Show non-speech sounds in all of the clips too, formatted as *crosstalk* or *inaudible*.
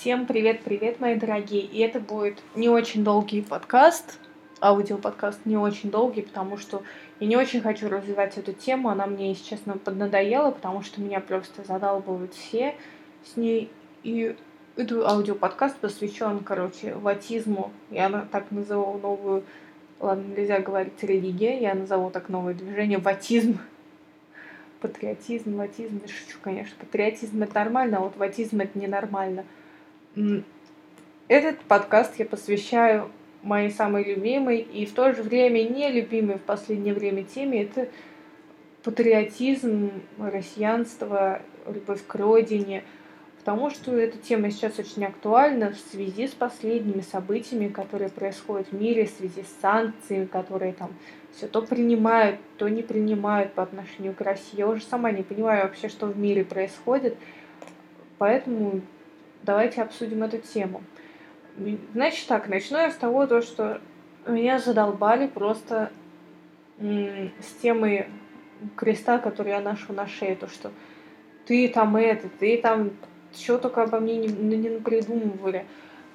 Всем привет-привет, мои дорогие. И это будет не очень долгий подкаст, аудиоподкаст не очень долгий, потому что я не очень хочу развивать эту тему. Она мне, если честно, поднадоела, потому что меня просто задалбывают все с ней. И этот аудиоподкаст посвящен, короче, ватизму. Я так назову новую, ладно, нельзя говорить религия, я назову так новое движение ватизм патриотизм, ватизм, да шучу, конечно, патриотизм это нормально, а вот ватизм это ненормально. Этот подкаст я посвящаю моей самой любимой и в то же время нелюбимой в последнее время теме. Это патриотизм, россиянство, любовь к родине. Потому что эта тема сейчас очень актуальна в связи с последними событиями, которые происходят в мире, в связи с санкциями, которые там все то принимают, то не принимают по отношению к России. Я уже сама не понимаю вообще, что в мире происходит. Поэтому давайте обсудим эту тему. Значит так, начну я с того, то, что меня задолбали просто с темой креста, который я ношу на шее, то, что ты там это, ты там что только обо мне не, не придумывали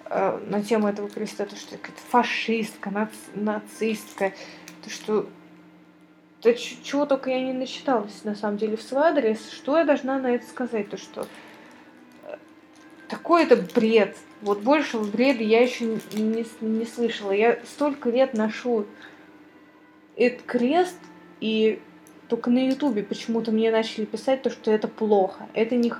э, на тему этого креста, то, что это фашистка, нац, нацистская, то, что да чего только я не начиталась, на самом деле, в свой адрес. Что я должна на это сказать? То, что такой это бред. Вот большего бреда я еще не, не слышала. Я столько лет ношу этот крест, и только на Ютубе почему-то мне начали писать то, что это плохо. Это не,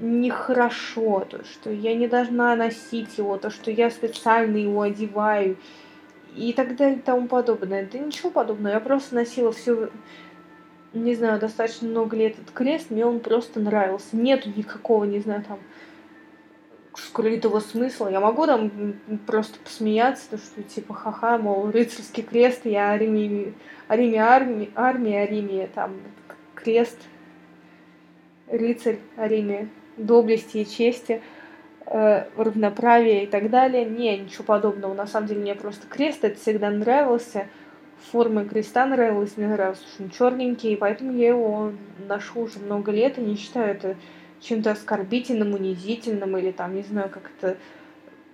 нехорошо, то, что я не должна носить его, то, что я специально его одеваю и так далее и тому подобное. Да ничего подобного, я просто носила все, не знаю, достаточно много лет этот крест, мне он просто нравился. Нету никакого, не знаю, там, скрытого смысла. Я могу там просто посмеяться, то что типа ха-ха, мол, рыцарский крест, я о Риме, о Риме армии, армии, о Риме там крест, рыцарь о Риме, доблести и чести, э, равноправия и так далее. Не, ничего подобного. На самом деле мне просто крест это всегда нравился. Форма креста нравилась, мне нравился, что он черненький, и поэтому я его ношу уже много лет и не считаю это чем-то оскорбительным, унизительным или там, не знаю, как это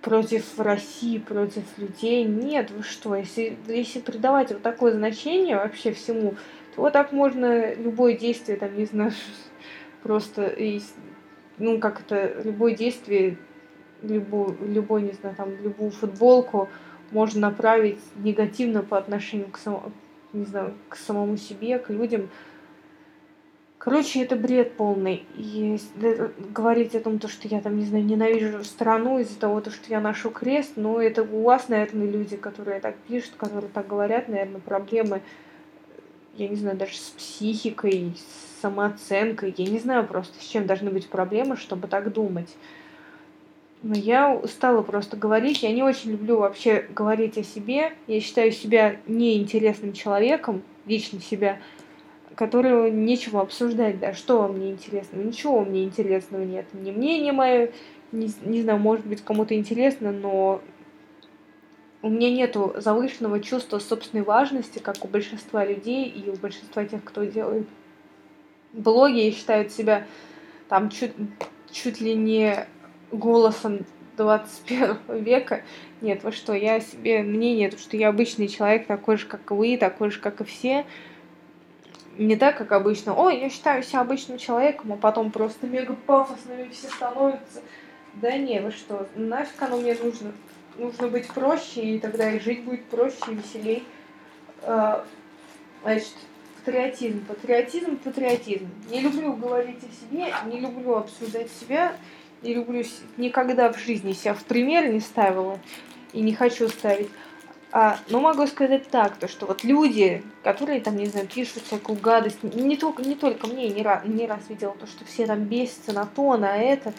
против России, против людей. Нет, вы что, если, если придавать вот такое значение вообще всему, то вот так можно любое действие, там, не знаю, *laughs* просто, ну, как это, любое действие, любой, любой, не знаю, там, любую футболку можно направить негативно по отношению к, само, не знаю, к самому себе, к людям, Короче, это бред полный. И говорить о том, то, что я там, не знаю, ненавижу страну из-за того, то, что я ношу крест, ну, это у вас, наверное, люди, которые так пишут, которые так говорят, наверное, проблемы, я не знаю, даже с психикой, с самооценкой. Я не знаю просто, с чем должны быть проблемы, чтобы так думать. Но я стала просто говорить. Я не очень люблю вообще говорить о себе. Я считаю себя неинтересным человеком, лично себя которого нечего обсуждать, да, что вам не интересно, ничего мне интересного нет, ни мнение мое, не, не знаю, может быть, кому-то интересно, но у меня нету завышенного чувства собственной важности, как у большинства людей и у большинства тех, кто делает блоги и считают себя там чуть, чуть ли не голосом 21 века. Нет, вы что, я себе мнение, что я обычный человек, такой же, как вы, такой же, как и все, не так, как обычно, ой, я считаю себя обычным человеком, а потом просто мега пафосными все становятся. Да не, вы что, нафиг оно мне нужно? Нужно быть проще, и тогда и жить будет проще и веселей. А, значит, патриотизм, патриотизм, патриотизм. Не люблю говорить о себе, не люблю обсуждать себя, не люблю никогда в жизни себя в пример не ставила и не хочу ставить. А, но могу сказать так, то что вот люди, которые там, не знаю, пишут всякую гадость, не только, не только мне, не раз, не раз видела то, что все там бесятся на то, на это,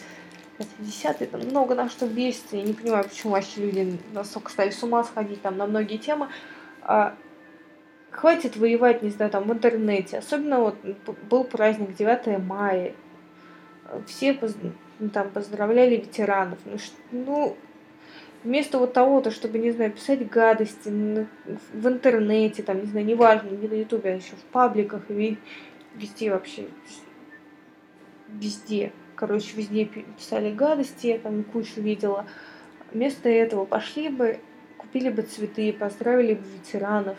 это десятое, там много на что бесится. Я не понимаю, почему вообще люди настолько стали с ума сходить там на многие темы. А, хватит воевать, не знаю, там в интернете. Особенно вот был праздник 9 мая. Все поз... там поздравляли ветеранов. Ну, ну вместо вот того, то, чтобы, не знаю, писать гадости в интернете, там, не знаю, неважно, не на ютубе, а еще в пабликах, и везде вообще, везде, короче, везде писали гадости, я там кучу видела. Вместо этого пошли бы, купили бы цветы, поздравили бы ветеранов,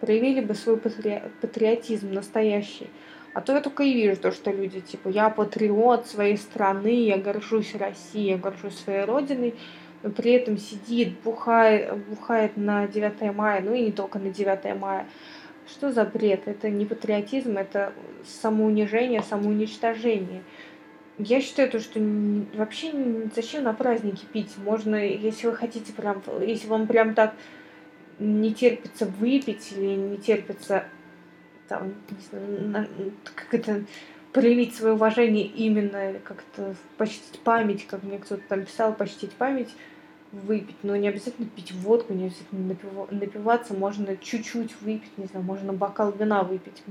проявили бы свой патри... патриотизм настоящий. А то я только и вижу то, что люди, типа, я патриот своей страны, я горжусь Россией, я горжусь своей родиной, но при этом сидит, бухает, бухает на 9 мая, ну и не только на 9 мая. Что за бред? Это не патриотизм, это самоунижение, самоуничтожение. Я считаю, то, что вообще зачем на праздники пить? Можно, если вы хотите прям, если вам прям так не терпится выпить или не терпится там, не знаю, как это проявить свое уважение именно как-то почтить память, как мне кто-то там писал, почтить память, выпить, но не обязательно пить водку, не обязательно напиваться, можно чуть-чуть выпить, не знаю, можно бокал вина выпить.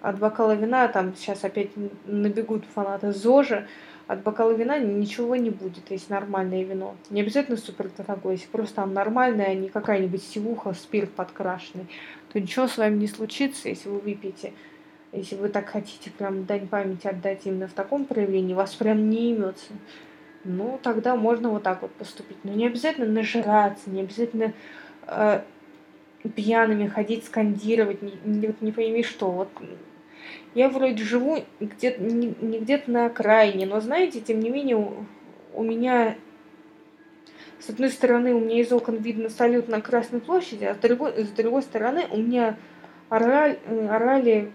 От бокала вина там сейчас опять набегут фанаты ЗОЖа, от бокала вина ничего не будет, если нормальное вино. Не обязательно супер дорогое, если просто там нормальное, а не какая-нибудь сивуха, спирт подкрашенный, то ничего с вами не случится, если вы выпьете. Если вы так хотите прям дань памяти отдать именно в таком проявлении, вас прям не имется ну, тогда можно вот так вот поступить. Но не обязательно нажираться, не обязательно э, пьяными ходить, скандировать, не, не, не пойми что. Вот я вроде живу где-то не, не где-то на окраине, но знаете, тем не менее, у, у меня с одной стороны, у меня из окон видно салют на Красной площади, а с другой, с другой стороны, у меня орали, орали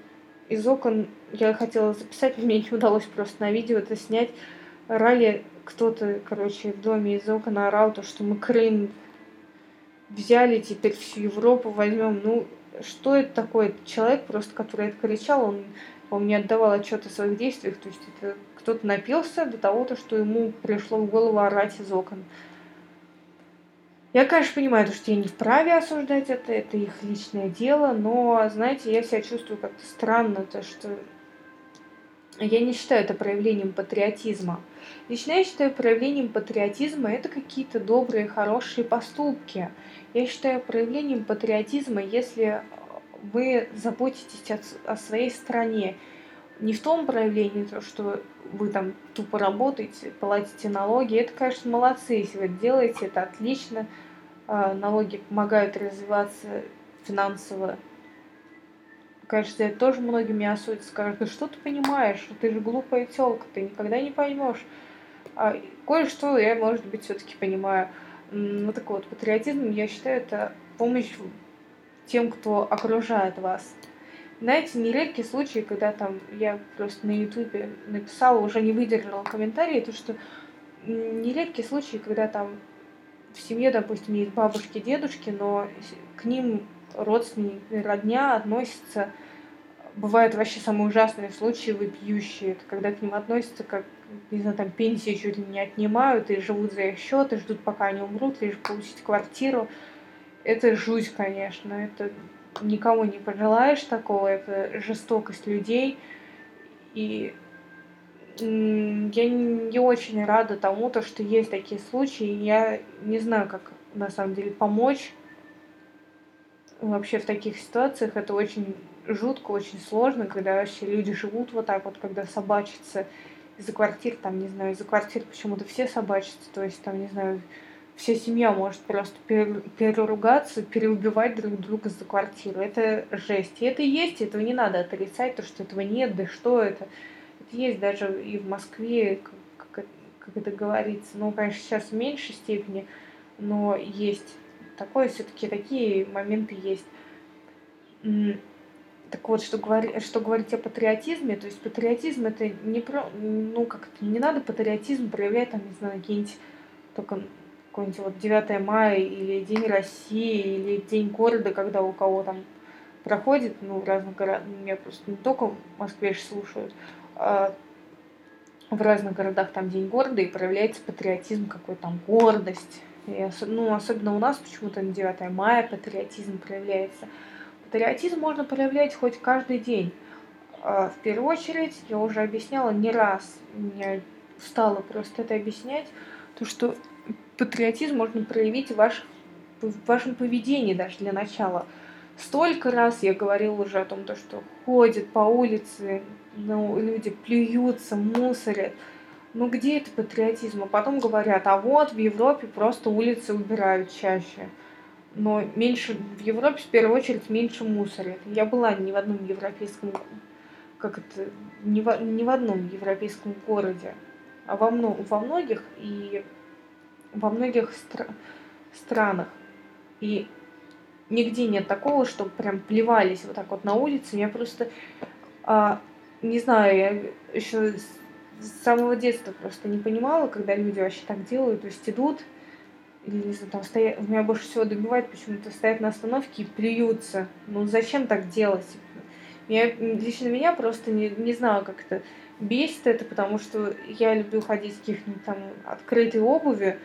из окон, я хотела записать, мне не удалось просто на видео это снять, орали кто-то, короче, в доме из окон орал, то, что мы Крым взяли, теперь всю Европу возьмем. Ну, что это такое? человек просто, который это кричал, он, он не отдавал отчет о своих действиях. То есть это кто-то напился до того, то, что ему пришло в голову орать из окон. Я, конечно, понимаю, что я не вправе осуждать это, это их личное дело, но, знаете, я себя чувствую как-то странно, то, что я не считаю это проявлением патриотизма. Лично я считаю проявлением патриотизма это какие-то добрые, хорошие поступки. Я считаю проявлением патриотизма, если вы заботитесь о, о своей стране. Не в том проявлении, то, что вы там тупо работаете, платите налоги. Это, конечно, молодцы, если вы делаете, это отлично. А, налоги помогают развиваться финансово Конечно, это тоже многие меня осудят, скажут, да что ты понимаешь, ты же глупая телка, ты никогда не поймешь. А кое-что я, может быть, все-таки понимаю. Ну так вот, патриотизм, я считаю, это помощь тем, кто окружает вас. Знаете, нередкие случаи, когда там я просто на ютубе написала, уже не выдержала комментарии, то что нередкие случаи, когда там в семье, допустим, есть бабушки, дедушки, но к ним родственники, родня относятся, бывают вообще самые ужасные случаи вопиющие, это когда к ним относятся как, не знаю, там пенсии чуть ли не отнимают и живут за их счет, и ждут, пока они умрут, лишь получить квартиру. Это жуть, конечно, это никому не пожелаешь такого, это жестокость людей. И я не очень рада тому, то, что есть такие случаи. Я не знаю, как на самом деле помочь вообще в таких ситуациях это очень жутко, очень сложно, когда вообще люди живут вот так вот, когда собачатся из-за квартир, там, не знаю, из-за квартир почему-то все собачатся, то есть там, не знаю, вся семья может просто переругаться, переубивать друг друга за квартиру. Это жесть. И это есть, этого не надо отрицать, то, что этого нет, да что это. Это есть даже и в Москве, как, как это говорится. Ну, конечно, сейчас в меньшей степени, но есть такое все-таки такие моменты есть. Так вот, что, говори, что говорить о патриотизме, то есть патриотизм это не про, ну как то не надо патриотизм проявлять там, не знаю, какие-нибудь только какой-нибудь вот 9 мая или День России или День города, когда у кого там проходит, ну, в разных городах, меня просто не только в Москве же слушают, а в разных городах там День города и проявляется патриотизм, какой там гордость, и, ну, особенно у нас почему-то на 9 мая патриотизм проявляется. Патриотизм можно проявлять хоть каждый день. А, в первую очередь, я уже объясняла не раз, меня устала просто это объяснять, то, что патриотизм можно проявить в, ваших, в вашем поведении даже для начала. Столько раз я говорила уже о том, то, что ходят по улице, ну, люди плюются, мусорят, Ну где это патриотизм? А потом говорят, а вот в Европе просто улицы убирают чаще. Но меньше в Европе в первую очередь меньше мусорят. Я была не в одном европейском как это не в, не в одном европейском городе, а во, во многих и во многих стра странах. И нигде нет такого, что прям плевались вот так вот на улице. Я просто, а, не знаю, я еще с самого детства просто не понимала, когда люди вообще так делают, то есть идут, или не знаю, там стоят, меня больше всего добивает почему-то стоят на остановке и плюются. Ну зачем так делать? Я, лично меня просто не, не знаю, как это бесит это, потому что я люблю ходить в каких-нибудь там открытой обуви,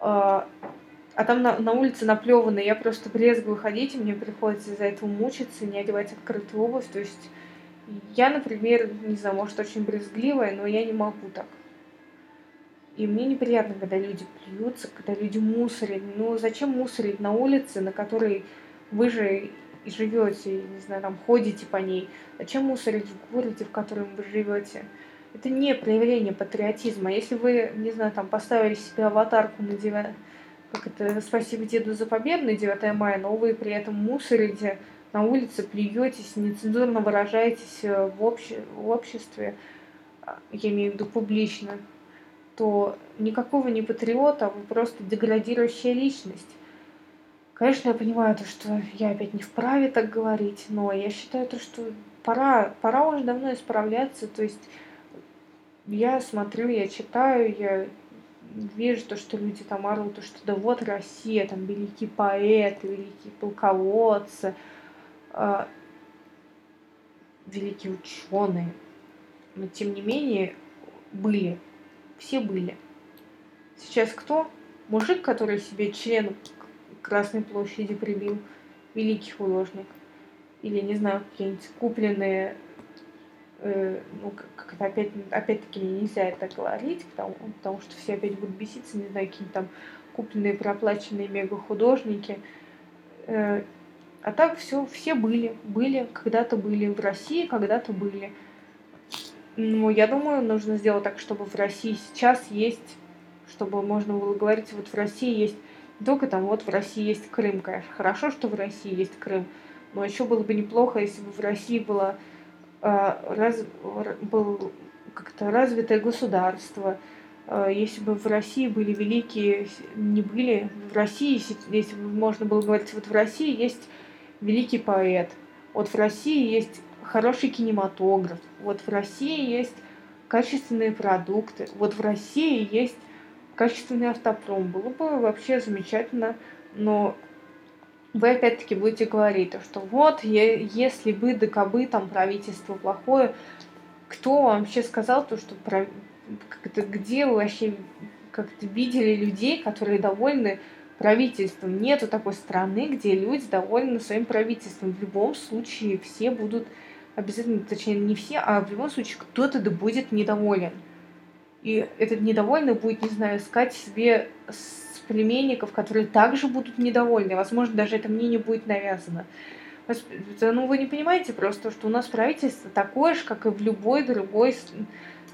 а, а там на, на улице наплевано, я просто брезгую ходить, и мне приходится из-за этого мучиться, не одевать открытую обувь. То есть я, например, не знаю, может, очень брезгливая, но я не могу так. И мне неприятно, когда люди плюются, когда люди мусорят. Ну, зачем мусорить на улице, на которой вы же и живете, не знаю, там ходите по ней? Зачем мусорить в городе, в котором вы живете? Это не проявление патриотизма. Если вы, не знаю, там поставили себе аватарку на 9... Как это, спасибо деду за победу на 9 мая, но вы при этом мусорите на улице, плюетесь, нецензурно выражаетесь э, в, обще... в обществе, а, я имею в виду публично, то никакого не патриота, а вы просто деградирующая личность. Конечно, я понимаю то, что я опять не вправе так говорить, но я считаю то, что пора, пора уже давно исправляться, то есть я смотрю, я читаю, я вижу то, что люди там орут, то, что да вот Россия, там великий поэт, великие полководцы, э, великие ученые. Но тем не менее были, все были. Сейчас кто? Мужик, который себе член Красной площади прибил, великий художник. Или, не знаю, какие-нибудь купленные э, ну, как это опять, опять-таки нельзя это говорить, потому, потому что все опять будут беситься, не знаю, какие-то там купленные, проплаченные мега-художники. Э, а так все, все были, были, когда-то были в России, когда-то были. Ну, я думаю, нужно сделать так, чтобы в России сейчас есть, чтобы можно было говорить, вот в России есть, только там, вот в России есть Крым, конечно, хорошо, что в России есть Крым, но еще было бы неплохо, если бы в России была а, раз, был как-то развитое государство, а, если бы в России были великие, не были, в России, если бы можно было говорить, вот в России есть великий поэт, вот в России есть хороший кинематограф, вот в России есть качественные продукты, вот в России есть качественный автопром. Было бы вообще замечательно, но вы опять-таки будете говорить, что вот, если бы да кабы там правительство плохое, кто вообще сказал то, что это, где вы вообще как-то видели людей, которые довольны правительством? Нету такой страны, где люди довольны своим правительством. В любом случае все будут обязательно, точнее не все, а в любом случае кто-то да будет недоволен. И этот недовольный будет, не знаю, искать себе племенников, которые также будут недовольны. Возможно, даже это мнение будет навязано. Ну, вы не понимаете просто, что у нас правительство такое же, как и в любой другой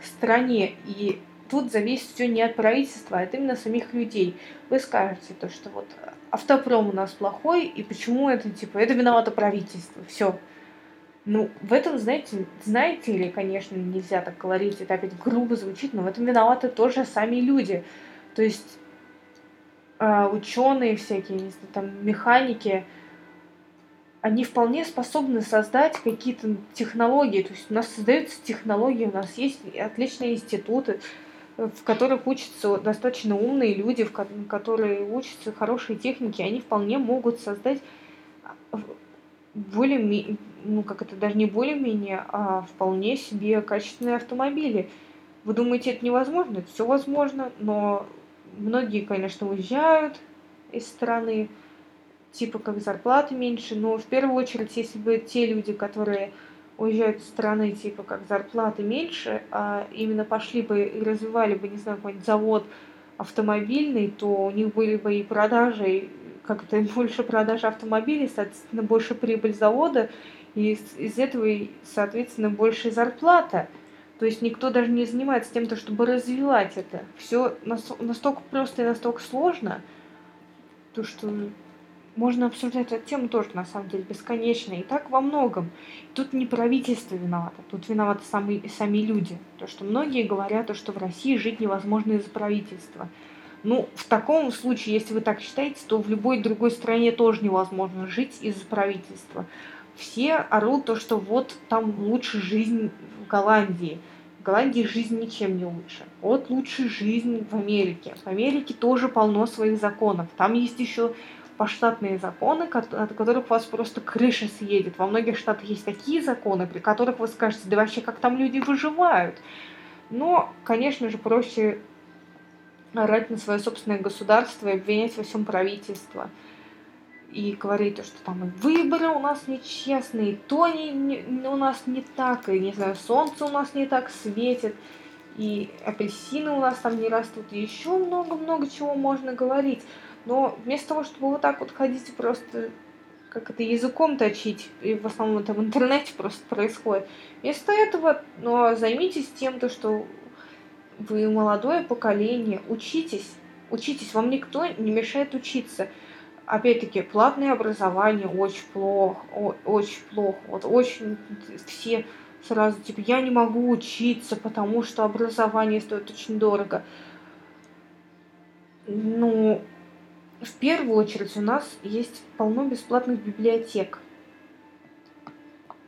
стране. И тут зависит все не от правительства, а от именно самих людей. Вы скажете то, что вот автопром у нас плохой, и почему это, типа, это виновато правительство, все. Ну, в этом, знаете, знаете ли, конечно, нельзя так говорить, это опять грубо звучит, но в этом виноваты тоже сами люди. То есть а, ученые всякие, не знаю, там механики, они вполне способны создать какие-то технологии. То есть у нас создаются технологии, у нас есть отличные институты, в которых учатся достаточно умные люди, в которые учатся хорошие техники, они вполне могут создать более, ну как это даже не более-менее, а вполне себе качественные автомобили. Вы думаете, это невозможно? Это все возможно, но Многие, конечно, уезжают из страны, типа как зарплаты меньше, но в первую очередь, если бы те люди, которые уезжают из страны, типа как зарплаты меньше, а именно пошли бы и развивали бы, не знаю, какой-нибудь завод автомобильный, то у них были бы и продажи, как это *laughs* больше продаж автомобилей, соответственно, больше прибыль завода, и из, из этого, соответственно, больше зарплата. То есть никто даже не занимается тем, чтобы развивать это. Все настолько просто и настолько сложно, то что можно обсуждать эту тему тоже, на самом деле, бесконечно. И так во многом. Тут не правительство виновато, тут виноваты сами, сами люди. То, что многие говорят, что в России жить невозможно из-за правительства. Ну, в таком случае, если вы так считаете, то в любой другой стране тоже невозможно жить из-за правительства. Все орут то, что вот там лучше жизнь в Голландии. В Голландии жизнь ничем не лучше. Вот лучше жизнь в Америке. В Америке тоже полно своих законов. Там есть еще поштатные законы, от которых у вас просто крыша съедет. Во многих штатах есть такие законы, при которых вы скажете, да вообще как там люди выживают. Но, конечно же, проще орать на свое собственное государство и обвинять во всем правительство. И говорить, что там выборы у нас нечестные, то не, не, у нас не так, и, не знаю, солнце у нас не так светит, и апельсины у нас там не растут, и еще много-много чего можно говорить. Но вместо того, чтобы вот так вот ходить и просто как это языком точить, и в основном это в интернете *laughs* просто происходит. Вместо этого ну, займитесь тем, то, что вы молодое поколение, учитесь, учитесь, вам никто не мешает учиться. Опять-таки, платное образование очень плохо, очень плохо. Вот очень все сразу, типа, я не могу учиться, потому что образование стоит очень дорого. Ну, в первую очередь у нас есть полно бесплатных библиотек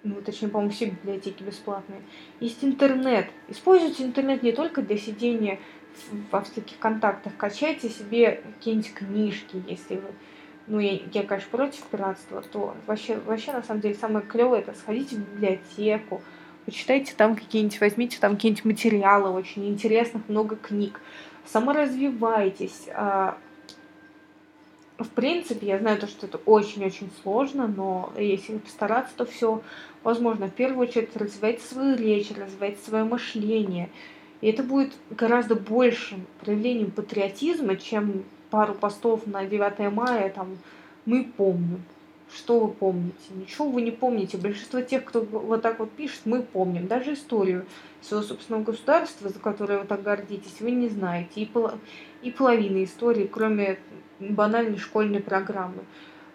ну, точнее, по-моему, все библиотеки бесплатные. Есть интернет. Используйте интернет не только для сидения во всяких контактах. Качайте себе какие-нибудь книжки, если вы... Ну, я, я, конечно, против пиратства, то вообще, вообще, на самом деле, самое клевое это сходите в библиотеку, почитайте там какие-нибудь, возьмите там какие-нибудь материалы очень интересных, много книг. Саморазвивайтесь, а, в принципе, я знаю, то, что это очень-очень сложно, но если постараться, то все возможно. В первую очередь развивать свою речь, развивать свое мышление. И это будет гораздо большим проявлением патриотизма, чем пару постов на 9 мая, там, мы помним. Что вы помните? Ничего вы не помните. Большинство тех, кто вот так вот пишет, мы помним. Даже историю своего собственного государства, за которое вы так гордитесь, вы не знаете. И, пол... и половины истории, кроме банальной школьной программы.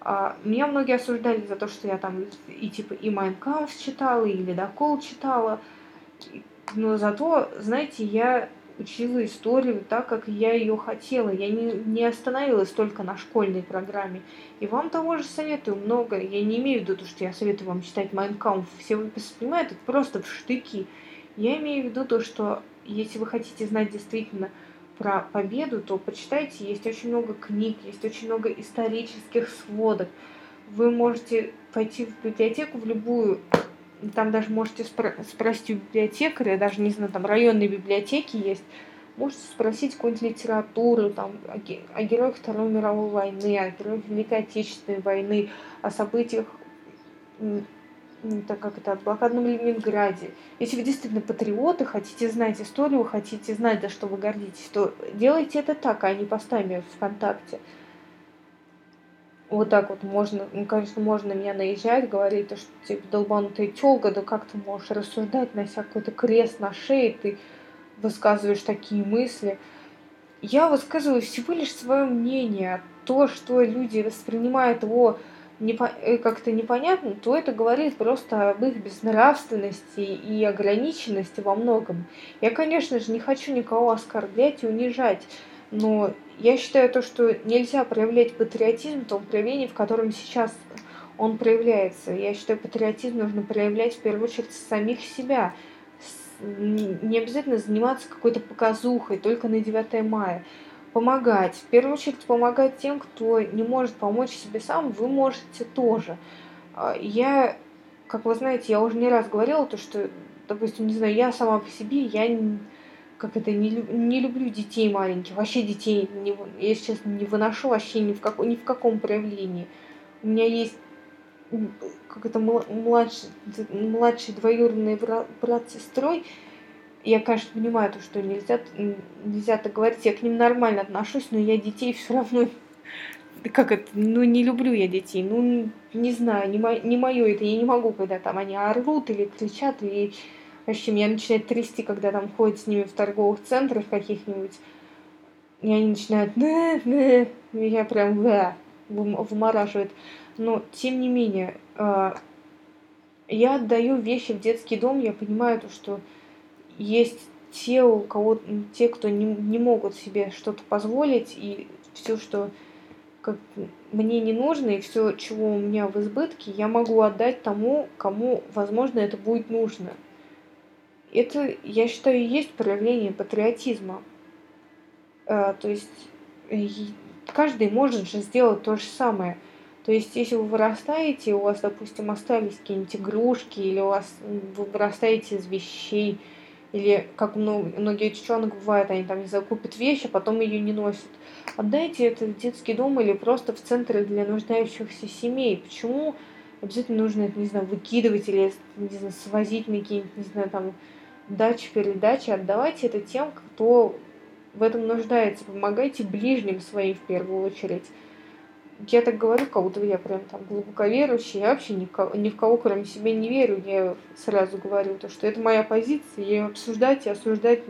А, меня многие осуждали за то, что я там и типа и Майнкамф читала, и Ледокол читала. Но зато, знаете, я учила историю так, как я ее хотела. Я не, не остановилась только на школьной программе. И вам того же советую много. Я не имею в виду, что я советую вам читать Майнкамф. Все воспринимают это просто в штыки. Я имею в виду то, что если вы хотите знать действительно про победу, то почитайте, есть очень много книг, есть очень много исторических сводок. Вы можете пойти в библиотеку в любую, там даже можете спро- спросить у библиотекаря, даже, не знаю, там районные библиотеки есть, можете спросить какую-нибудь литературу там, о, ге- о героях Второй мировой войны, о героях Великой Отечественной войны, о событиях так как это, о блокадном Ленинграде. Если вы действительно патриоты, хотите знать историю, хотите знать, за что вы гордитесь, то делайте это так, а не постами ВКонтакте. Вот так вот можно, ну, конечно, можно меня наезжать, говорить, что типа долбанутая тёлка, да как ты можешь рассуждать, на какой-то крест на шее, ты высказываешь такие мысли. Я высказываю всего лишь свое мнение, то, что люди воспринимают его как-то непонятно, то это говорит просто об их безнравственности и ограниченности во многом. Я, конечно же, не хочу никого оскорблять и унижать, но я считаю то, что нельзя проявлять патриотизм в том проявлении, в котором сейчас он проявляется. Я считаю, патриотизм нужно проявлять в первую очередь самих себя. Не обязательно заниматься какой-то показухой только на 9 мая помогать. В первую очередь помогать тем, кто не может помочь себе сам, вы можете тоже. А, я, как вы знаете, я уже не раз говорила, то, что, допустим, не знаю, я сама по себе, я как это, не, не люблю детей маленьких, вообще детей, не, я сейчас не выношу вообще ни в, как, ни в каком проявлении. У меня есть как это младший, младший двоюродный брат, брат сестрой, я, конечно, понимаю то, что нельзя, нельзя так говорить, я к ним нормально отношусь, но я детей все равно, *laughs* как это, ну не люблю я детей, ну не знаю, не, мо, мое это, я не могу, когда там они орут или кричат, или Вообще, меня начинает трясти, когда там ходят с ними в торговых центрах каких-нибудь, и они начинают «не, не», меня прям «да», вымораживает. Но, тем не менее, а, я отдаю вещи в детский дом, я понимаю, то, что есть те, у кого, те, кто не, не могут себе что-то позволить, и все, что как мне не нужно, и все, чего у меня в избытке, я могу отдать тому, кому, возможно, это будет нужно. Это, я считаю, и есть проявление патриотизма. А, то есть каждый может же сделать то же самое. То есть, если вы вырастаете, у вас, допустим, остались какие-нибудь игрушки, или у вас вы вырастаете из вещей, или как многие девчонок бывает, они там, не знаю, купят а потом ее не носят. Отдайте это в детский дом или просто в центры для нуждающихся семей. Почему обязательно нужно это, не знаю, выкидывать или, не знаю, свозить на какие-нибудь, не знаю, там, дачи, передачи. Отдавайте это тем, кто в этом нуждается. Помогайте ближним своим в первую очередь я так говорю, как будто я прям там глубоко верующий, я вообще ни, ни в кого, кроме себя, не верю. Я сразу говорю, то, что это моя позиция, я ее обсуждать и осуждать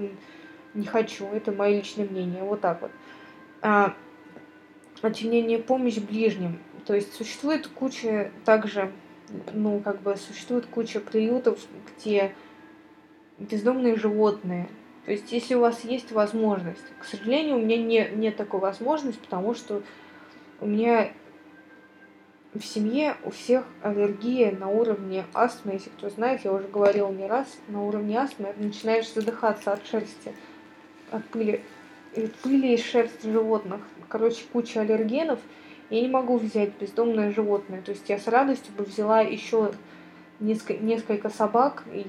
не хочу. Это мое личное мнение. Вот так вот. А, а не менее, помощь ближним. То есть существует куча также, ну, как бы существует куча приютов, где бездомные животные. То есть, если у вас есть возможность, к сожалению, у меня не, нет такой возможности, потому что у меня в семье у всех аллергия на уровне астмы. Если кто знает, я уже говорила не раз, на уровне астмы начинаешь задыхаться от шерсти, от пыли, от пыли и шерсти животных. Короче, куча аллергенов. Я не могу взять бездомное животное. То есть я с радостью бы взяла еще несколько, несколько собак, и,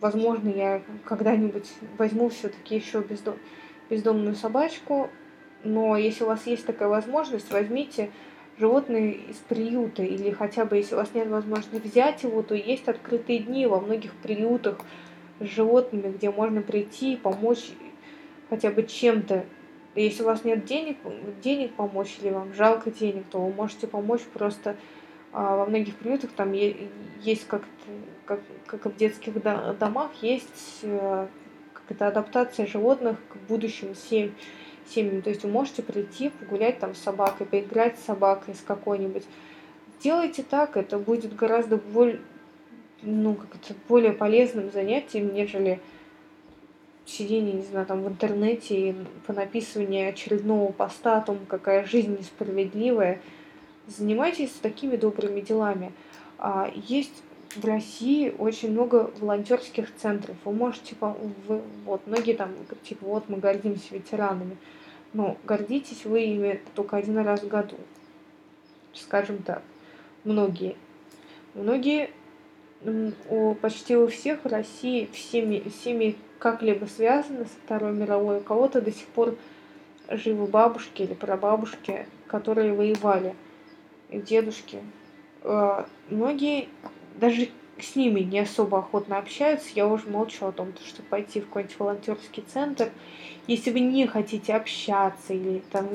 возможно, я когда-нибудь возьму все-таки еще бездом, бездомную собачку, но если у вас есть такая возможность, возьмите животное из приюта, или хотя бы, если у вас нет возможности взять его, то есть открытые дни во многих приютах с животными, где можно прийти и помочь хотя бы чем-то. Если у вас нет денег, денег помочь, или вам жалко денег, то вы можете помочь просто а, во многих приютах там есть как, как, как в детских домах, есть э, как это адаптация животных к будущим семьям семьями. То есть вы можете прийти, погулять там с собакой, поиграть с собакой с какой-нибудь. Делайте так, это будет гораздо более, ну, как это, более полезным занятием, нежели сидение, не знаю, там в интернете и понаписывание очередного поста о том, какая жизнь несправедливая. Занимайтесь такими добрыми делами. А, есть в России очень много волонтерских центров. Вы можете, вы, вот, многие там, типа, вот мы гордимся ветеранами. Но гордитесь вы ими только один раз в году. Скажем так. Многие. Многие, у, почти у всех в России всеми, всеми как-либо связаны со Второй мировой. У кого-то до сих пор живы бабушки или прабабушки, которые воевали, и дедушки. А, многие даже с ними не особо охотно общаются. Я уже молчу о том, что пойти в какой-нибудь волонтерский центр если вы не хотите общаться или там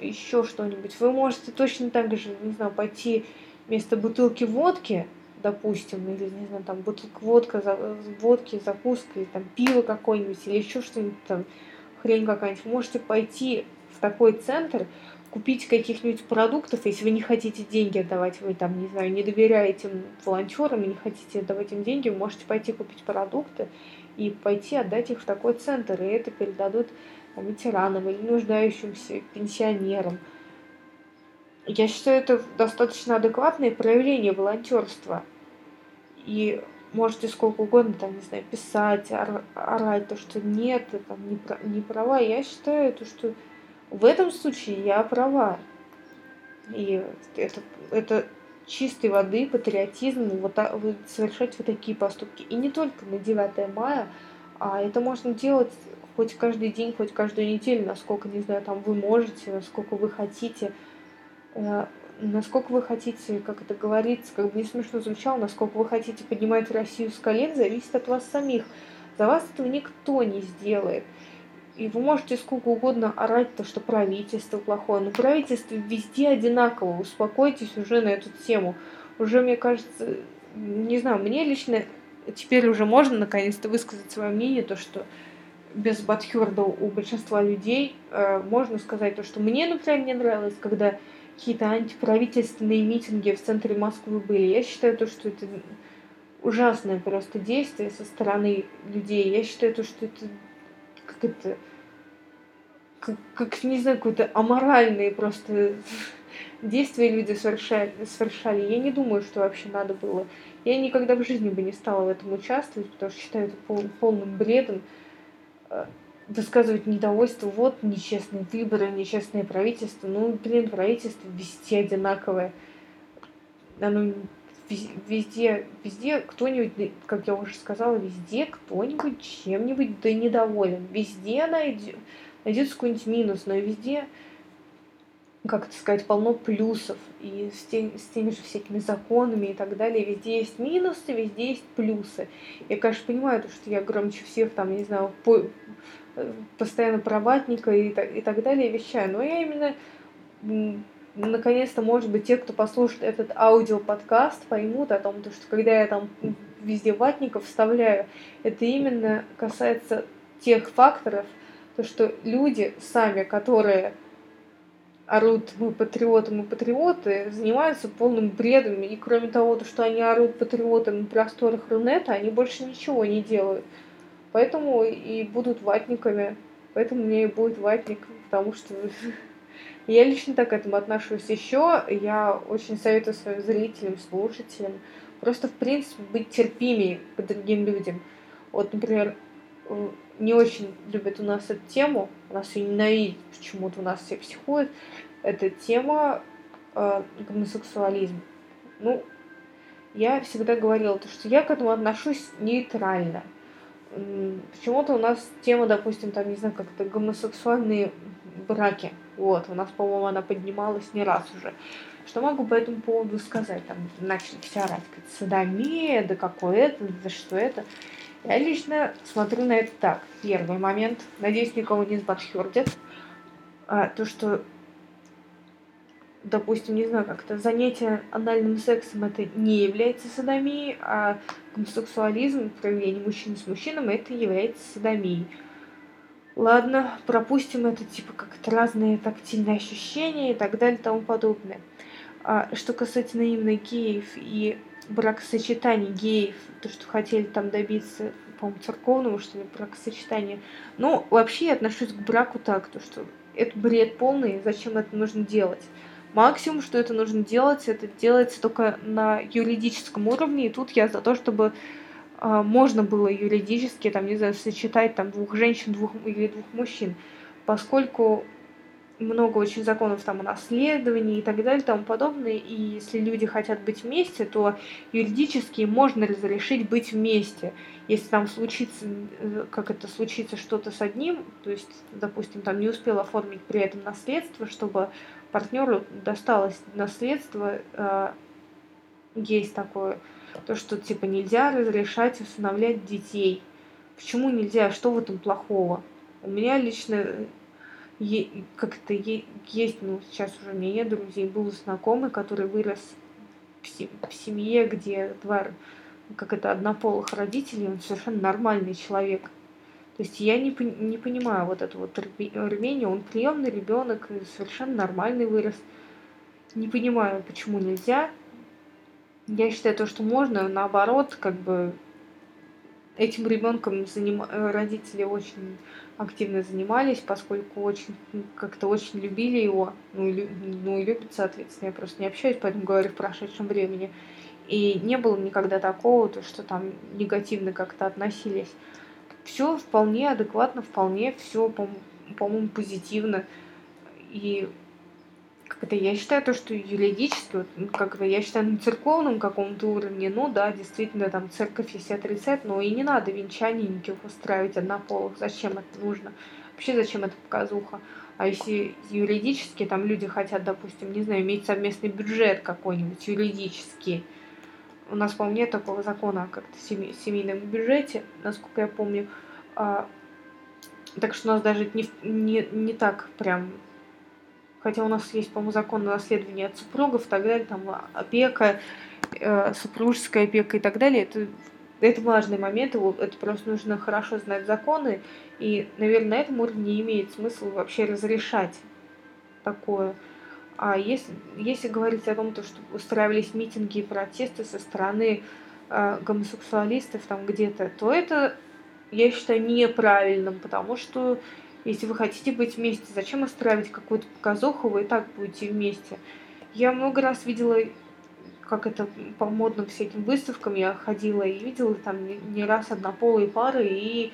еще, что-нибудь, вы можете точно так же, не знаю, пойти вместо бутылки водки, допустим, или, не знаю, там, бутылка водка, за, водки, закуска, или там пиво какое-нибудь, или еще что-нибудь там, хрень какая-нибудь, можете пойти в такой центр, купить каких-нибудь продуктов, если вы не хотите деньги отдавать, вы там, не знаю, не доверяете волонтерам и не хотите отдавать им деньги, вы можете пойти купить продукты и пойти отдать их в такой центр, и это передадут ветеранам или нуждающимся пенсионерам. Я считаю, это достаточно адекватное проявление волонтерства. И можете сколько угодно, там, не знаю, писать, орать, то, что нет, это не, не права. Я считаю, то, что в этом случае я права. И это, это чистой воды патриотизм вот, вот совершать вот такие поступки. И не только на 9 мая, а это можно делать хоть каждый день, хоть каждую неделю, насколько, не знаю, там вы можете, насколько вы хотите, э, насколько вы хотите, как это говорится, как бы не смешно звучало, насколько вы хотите поднимать Россию с колен, зависит от вас самих. За вас этого никто не сделает. И вы можете сколько угодно орать, то, что правительство плохое, но правительство везде одинаково. Успокойтесь уже на эту тему. Уже, мне кажется, не знаю, мне лично теперь уже можно наконец-то высказать свое мнение, то, что без Батхерда у большинства людей э, можно сказать то, что мне, например, не нравилось, когда какие-то антиправительственные митинги в центре Москвы были. Я считаю то, что это ужасное просто действие со стороны людей. Я считаю то, что это как это как, как не знаю, какое-то аморальные просто действия люди совершали, совершали. Я не думаю, что вообще надо было. Я никогда в жизни бы не стала в этом участвовать, потому что считаю это пол, полным бредом э, высказывать недовольство. Вот нечестные выборы, нечестное правительство. Ну, блин, правительство везде одинаковое. Оно везде, везде кто-нибудь, как я уже сказала, везде кто-нибудь чем-нибудь да недоволен. Везде найдет, найдется какой-нибудь минус, но везде как это сказать, полно плюсов. И с, тем, с теми же всякими законами и так далее. Везде есть минусы, везде есть плюсы. Я, конечно, понимаю, то, что я громче всех, там, не знаю, по, постоянно про ватника и, и так далее вещаю. Но я именно наконец-то, может быть, те, кто послушает этот аудиоподкаст, поймут о том, что когда я там везде ватников вставляю, это именно касается тех факторов, то, что люди сами, которые орут «мы патриоты, мы патриоты», занимаются полным бредом. И кроме того, то, что они орут патриоты на просторах Рунета, они больше ничего не делают. Поэтому и будут ватниками. Поэтому мне и будет ватник, потому что я лично так к этому отношусь. Еще я очень советую своим зрителям, слушателям просто, в принципе, быть терпимее к другим людям. Вот, например, не очень любят у нас эту тему, у нас ее ненавидят, почему-то у нас все психуют, это тема э, гомосексуализм. Ну, я всегда говорила, то, что я к этому отношусь нейтрально. Почему-то у нас тема, допустим, там, не знаю, как-то гомосексуальные браки. Вот, у нас, по-моему, она поднималась не раз уже. Что могу по этому поводу сказать? Там начали все орать, садомия, да какое это, да что это. Я лично смотрю на это так. Первый момент. Надеюсь, никого не сбатхердит. А, то, что, допустим, не знаю, как-то занятие анальным сексом это не является садомией, а гомосексуализм, проявление мужчины с мужчиной, это является садомией. Ладно, пропустим это, типа, как-то разные тактильные ощущения и так далее и тому подобное. А что касательно именно геев и бракосочетаний геев, то, что хотели там добиться, по-моему, церковного, что ли, бракосочетания. Ну, вообще я отношусь к браку так, то, что это бред полный, зачем это нужно делать. Максимум, что это нужно делать, это делается только на юридическом уровне, и тут я за то, чтобы можно было юридически, там, не знаю, сочетать там двух женщин двух, или двух мужчин, поскольку много очень законов там о наследовании и так далее и тому подобное. И если люди хотят быть вместе, то юридически можно разрешить быть вместе. Если там случится, э, как это случится что-то с одним, то есть, допустим, там не успел оформить при этом наследство, чтобы партнеру досталось наследство, э, есть такое, то, что типа нельзя разрешать усыновлять детей. Почему нельзя? Что в этом плохого? У меня лично как-то есть, ну, сейчас уже у меня нет друзей, был знакомый, который вырос в семье, где два, как это, однополых родителей, он совершенно нормальный человек. То есть я не, не понимаю вот это вот рвение, он приемный ребенок, совершенно нормальный вырос. Не понимаю, почему нельзя. Я считаю то, что можно, наоборот, как бы этим ребенком заним... родители очень активно занимались, поскольку очень как-то очень любили его, ну и, ну и любят, соответственно, я просто не общаюсь, поэтому говорю в прошедшем времени. И не было никогда такого, то, что там негативно как-то относились. Все вполне адекватно, вполне все, по-моему, позитивно. И как это, я считаю то, что юридически, вот, ну, как бы, я считаю, на церковном каком-то уровне, ну да, действительно, там церковь если отрицает, но и не надо венчаний никаких устраивать однополых, зачем это нужно, вообще зачем это показуха. А если юридически, там люди хотят, допустим, не знаю, иметь совместный бюджет какой-нибудь юридический, у нас, по-моему, нет такого закона как-то семей, семейном бюджете, насколько я помню. А, так что у нас даже не, не, не так прям хотя у нас есть, по-моему, закон на наследование от супругов и так далее, там опека, э, супружеская опека и так далее, это это важный момент, его, это просто нужно хорошо знать законы, и, наверное, на этом уровне имеет смысл вообще разрешать такое. А если, если говорить о том, то, что устраивались митинги и протесты со стороны э, гомосексуалистов там где-то, то это, я считаю, неправильным, потому что если вы хотите быть вместе, зачем устраивать какую-то показуху, вы и так будете вместе. Я много раз видела как это по модным всяким выставкам я ходила и видела там не раз однополые пары, и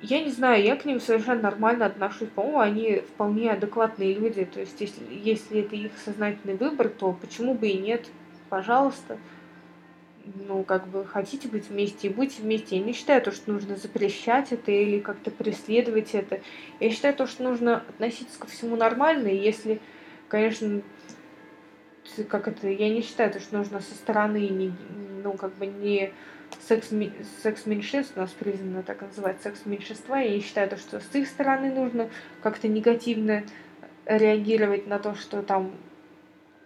я не знаю, я к ним совершенно нормально отношусь. По-моему, они вполне адекватные люди. То есть, если, если это их сознательный выбор, то почему бы и нет? Пожалуйста. Ну, как бы хотите быть вместе и будьте вместе. Я не считаю то, что нужно запрещать это или как-то преследовать это. Я считаю то, что нужно относиться ко всему нормально. И если, конечно, как это, я не считаю, что нужно со стороны, не, ну, как бы не секс, секс меньшинств, у нас признано так называть, секс меньшинства, я не считаю, то, что с их стороны нужно как-то негативно реагировать на то, что там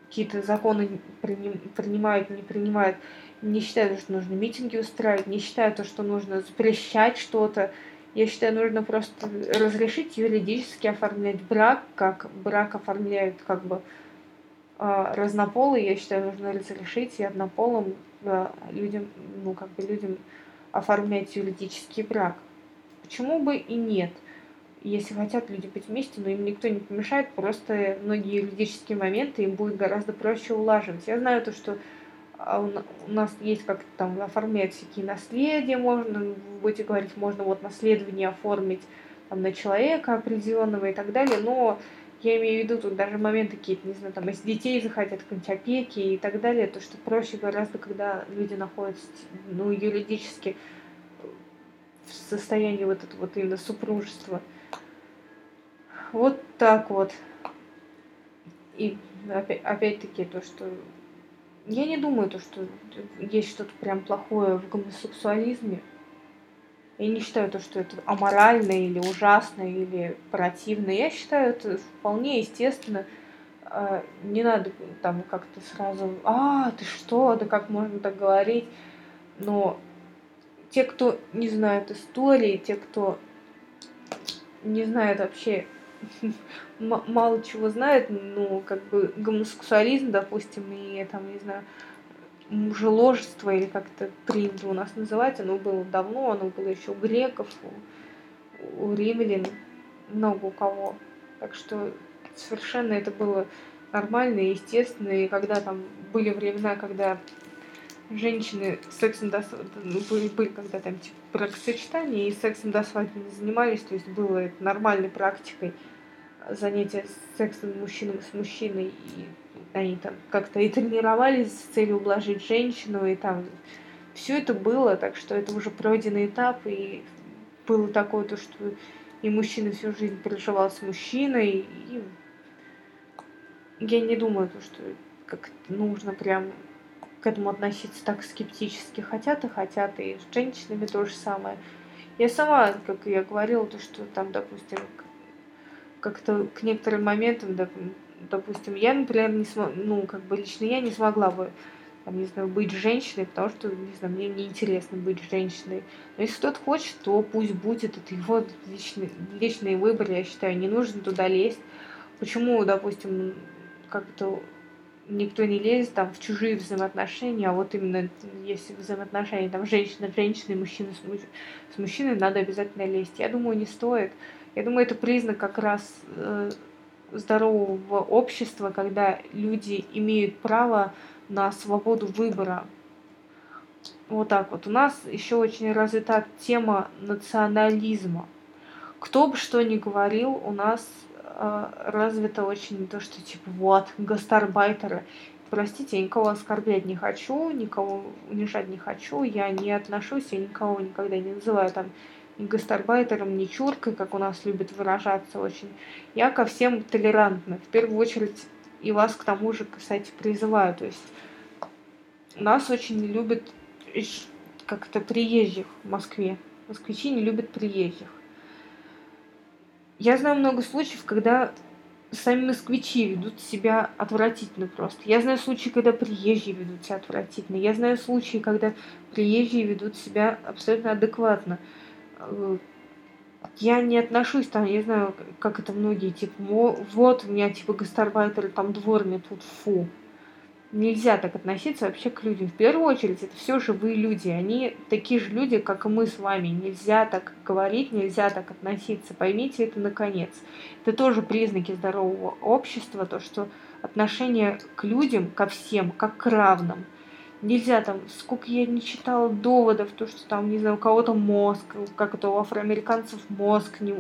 какие-то законы принимают, не принимают. Не считаю, что нужно митинги устраивать, не считаю то, что нужно запрещать что-то. Я считаю, нужно просто разрешить юридически оформлять брак, как брак оформляют как бы а, разнополые, я считаю, нужно разрешить и однополым людям, ну, как бы людям оформлять юридический брак. Почему бы и нет? Если хотят люди быть вместе, но им никто не помешает, просто многие юридические моменты им будет гораздо проще улаживать. Я знаю то, что а, у нас есть как там оформлять всякие наследия, можно, будете говорить, можно вот наследование оформить там, на человека определенного и так далее, но я имею в виду тут даже моменты какие-то, не знаю, там, если детей захотят какой-нибудь опеки и так далее, то что проще гораздо, когда люди находятся, ну, юридически в состоянии вот этого вот именно супружества. Вот так вот. И опять-таки то, что я не думаю, то, что есть что-то прям плохое в гомосексуализме. Я не считаю то, что это аморально или ужасно или противно. Я считаю это вполне естественно. А, не надо там как-то сразу, а, ты что, да как можно так говорить. Но те, кто не знает истории, те, кто не знает вообще, мало чего знает, ну, как бы гомосексуализм, допустим, и там, не знаю, мужеложество, или как это принято у нас называть, оно было давно, оно было еще у греков, у, у римлян, много у кого. Так что совершенно это было нормально и естественно, и когда там были времена, когда женщины сексом до ну, были, были когда там типа бракосочетания и сексом до свадьбы не занимались, то есть было это нормальной практикой занятия сексом мужчиной с мужчиной и они там как-то и тренировались с целью ублажить женщину, и там все это было, так что это уже пройденный этап, и было такое то, что и мужчина всю жизнь переживал с мужчиной, и я не думаю, то, что как нужно прям к этому относиться так скептически. Хотят и хотят, и с женщинами то же самое. Я сама, как я говорила, то, что там, допустим, как-то к некоторым моментам, допустим, я, например, не смог, ну, как бы лично я не смогла бы, там, не знаю, быть женщиной, потому что, не знаю, мне неинтересно быть женщиной. Но если кто-то хочет, то пусть будет, это его личный, личный выбор, я считаю, не нужно туда лезть. Почему, допустим, как-то никто не лезет там в чужие взаимоотношения, а вот именно если взаимоотношения там женщина, женщина и мужчина с, муж... с мужчиной, надо обязательно лезть. Я думаю, не стоит. Я думаю, это признак как раз э, здорового общества, когда люди имеют право на свободу выбора. Вот так вот. У нас еще очень развита тема национализма. Кто бы что ни говорил, у нас развито очень то, что типа вот, гастарбайтеры. Простите, я никого оскорблять не хочу, никого унижать не хочу, я не отношусь, я никого никогда не называю там ни гастарбайтером, ни чуркой, как у нас любят выражаться очень. Я ко всем толерантна. В первую очередь и вас к тому же, кстати, призываю. То есть нас очень любят как-то приезжих в Москве. Москвичи не любят приезжих. Я знаю много случаев, когда сами москвичи ведут себя отвратительно просто. Я знаю случаи, когда приезжие ведут себя отвратительно. Я знаю случаи, когда приезжие ведут себя абсолютно адекватно. Я не отношусь там, я знаю, как это многие, типа, вот у меня типа гастарбайтеры, там дворник, тут фу. Нельзя так относиться вообще к людям. В первую очередь, это все живые люди. Они такие же люди, как и мы с вами. Нельзя так говорить, нельзя так относиться. Поймите это наконец. Это тоже признаки здорового общества, то, что отношение к людям, ко всем, как к равным. Нельзя там, сколько я не читала доводов, то, что там, не знаю, у кого-то мозг, как это у афроамериканцев мозг не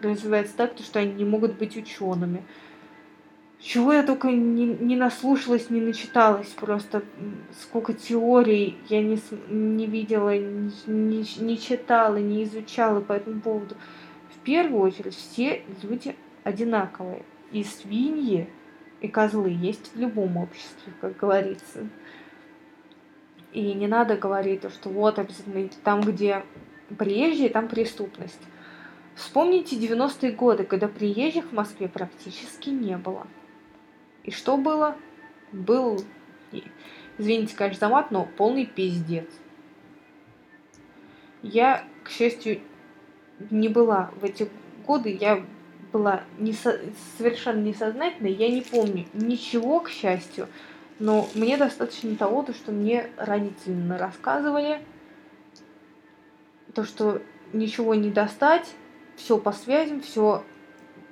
развивается так, то, что они не могут быть учеными чего я только не, не наслушалась, не начиталась. Просто сколько теорий я не, не видела, не, не, не читала, не изучала по этому поводу. В первую очередь все люди одинаковые. И свиньи, и козлы есть в любом обществе, как говорится. И не надо говорить, что вот обязательно там, где приезжие, там преступность. Вспомните 90-е годы, когда приезжих в Москве практически не было. И что было? Был, извините, конечно, за мат, но полный пиздец. Я, к счастью, не была в эти годы, я была не со, совершенно несознательной, я не помню ничего, к счастью, но мне достаточно того, то, что мне родители рассказывали, то, что ничего не достать, все по связям, все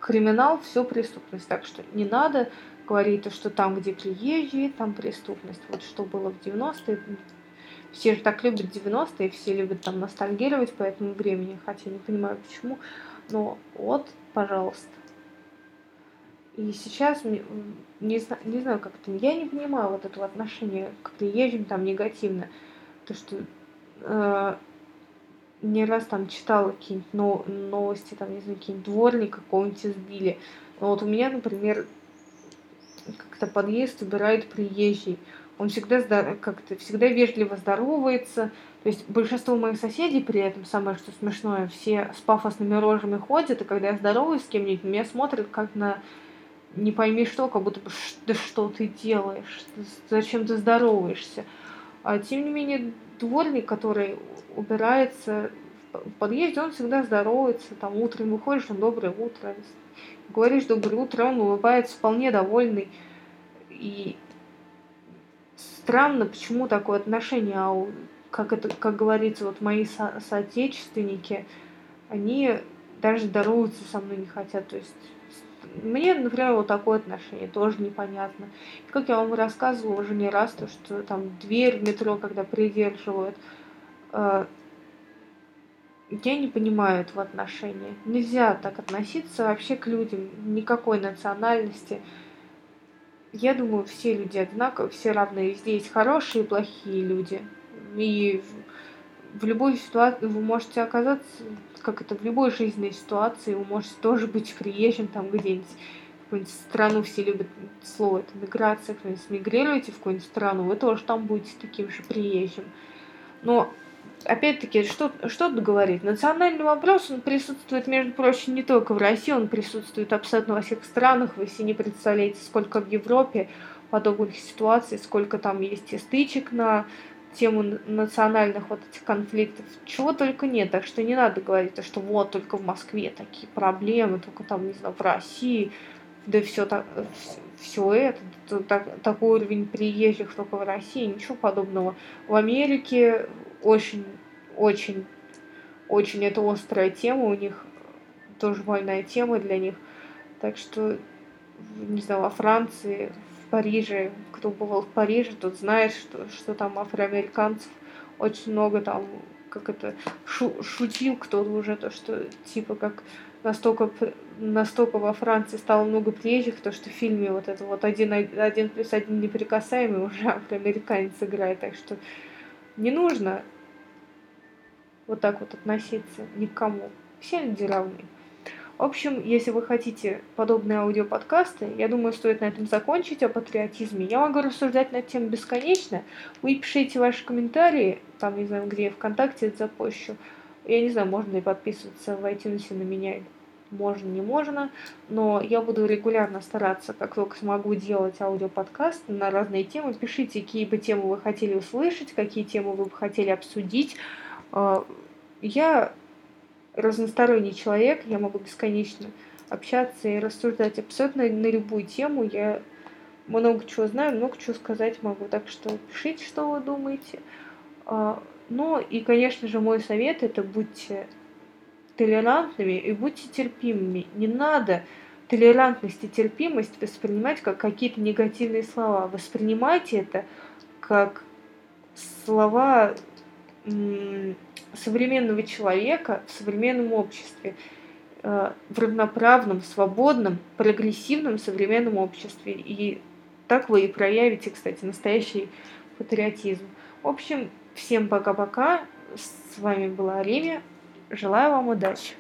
криминал, все преступность. Так что не надо говорит, что там, где приезжие, там преступность. Вот что было в 90-е. Все же так любят 90-е, все любят там ностальгировать по этому времени, хотя не понимаю почему. Но вот, пожалуйста. И сейчас, не, не знаю, как это, я не понимаю вот этого отношения к приезжим там негативно. То, что э, не раз там читала какие-нибудь новости, там, не знаю, какие-нибудь дворника какого-нибудь избили. Но вот у меня, например, как-то подъезд убирает приезжий. Он всегда как-то всегда вежливо здоровается. То есть большинство моих соседей при этом, самое что смешное, все с пафосными рожами ходят, и когда я здороваюсь с кем-нибудь, меня смотрят как на не пойми что, как будто бы, да что ты делаешь, зачем ты здороваешься. А тем не менее, дворник, который убирается в подъезде, он всегда здоровается, там утром выходишь, он доброе утро, говоришь доброе утро, он улыбается, вполне довольный. И странно, почему такое отношение, а как, это, как говорится, вот мои со соотечественники, они даже здороваться со мной не хотят. То есть мне, например, вот такое отношение тоже непонятно. Как я вам рассказывала уже не раз, то, что там дверь в метро, когда придерживают, э, я не понимаю этого отношения. Нельзя так относиться вообще к людям, никакой национальности. Я думаю, все люди одинаковые, все равны. Здесь хорошие и плохие люди. И в любой ситуации вы можете оказаться, как это, в любой жизненной ситуации вы можете тоже быть приезжим там где-нибудь в какую-нибудь страну, все любят слово это миграция, кто-нибудь смигрируете в какую-нибудь страну, вы тоже там будете таким же приезжим. Но опять-таки, что, что тут говорить? Национальный вопрос, он присутствует, между прочим, не только в России, он присутствует абсолютно во всех странах. Вы себе не представляете, сколько в Европе подобных ситуаций, сколько там есть и стычек на тему национальных вот этих конфликтов. Чего только нет. Так что не надо говорить, что вот только в Москве такие проблемы, только там, не знаю, в России, да все так, все это, так, такой уровень приезжих только в России, ничего подобного. В Америке очень, очень, очень это острая тема у них, тоже больная тема для них. Так что, не знаю, во Франции, в Париже, кто бывал в Париже, тот знает, что, что там афроамериканцев очень много там, как это, шу, шутил кто-то уже, то, что типа как настолько, настолько во Франции стало много приезжих, то, что в фильме вот это вот один, один плюс один неприкасаемый уже *laughs* афроамериканец играет, так что не нужно вот так вот относиться никому. Все люди равны. В общем, если вы хотите подобные аудиоподкасты, я думаю, стоит на этом закончить о патриотизме. Я могу рассуждать на тему бесконечно. Вы пишите ваши комментарии, там, не знаю, где ВКонтакте это запущу. Я не знаю, можно ли подписываться в iTunes на меня. Можно, не можно, но я буду регулярно стараться, как только смогу, делать аудиоподкаст на разные темы. Пишите, какие бы темы вы хотели услышать, какие темы вы бы хотели обсудить. А, я разносторонний человек, я могу бесконечно общаться и рассуждать абсолютно на любую тему. Я много чего знаю, много чего сказать могу. Так что пишите, что вы думаете. А, ну и, конечно же, мой совет это будьте толерантными и будьте терпимыми. Не надо толерантность и терпимость воспринимать как какие-то негативные слова. Воспринимайте это как слова современного человека в современном обществе, э, в равноправном, свободном, прогрессивном современном обществе. И так вы и проявите, кстати, настоящий патриотизм. В общем, всем пока-пока. С вами была Ремя. Желаю вам удачи!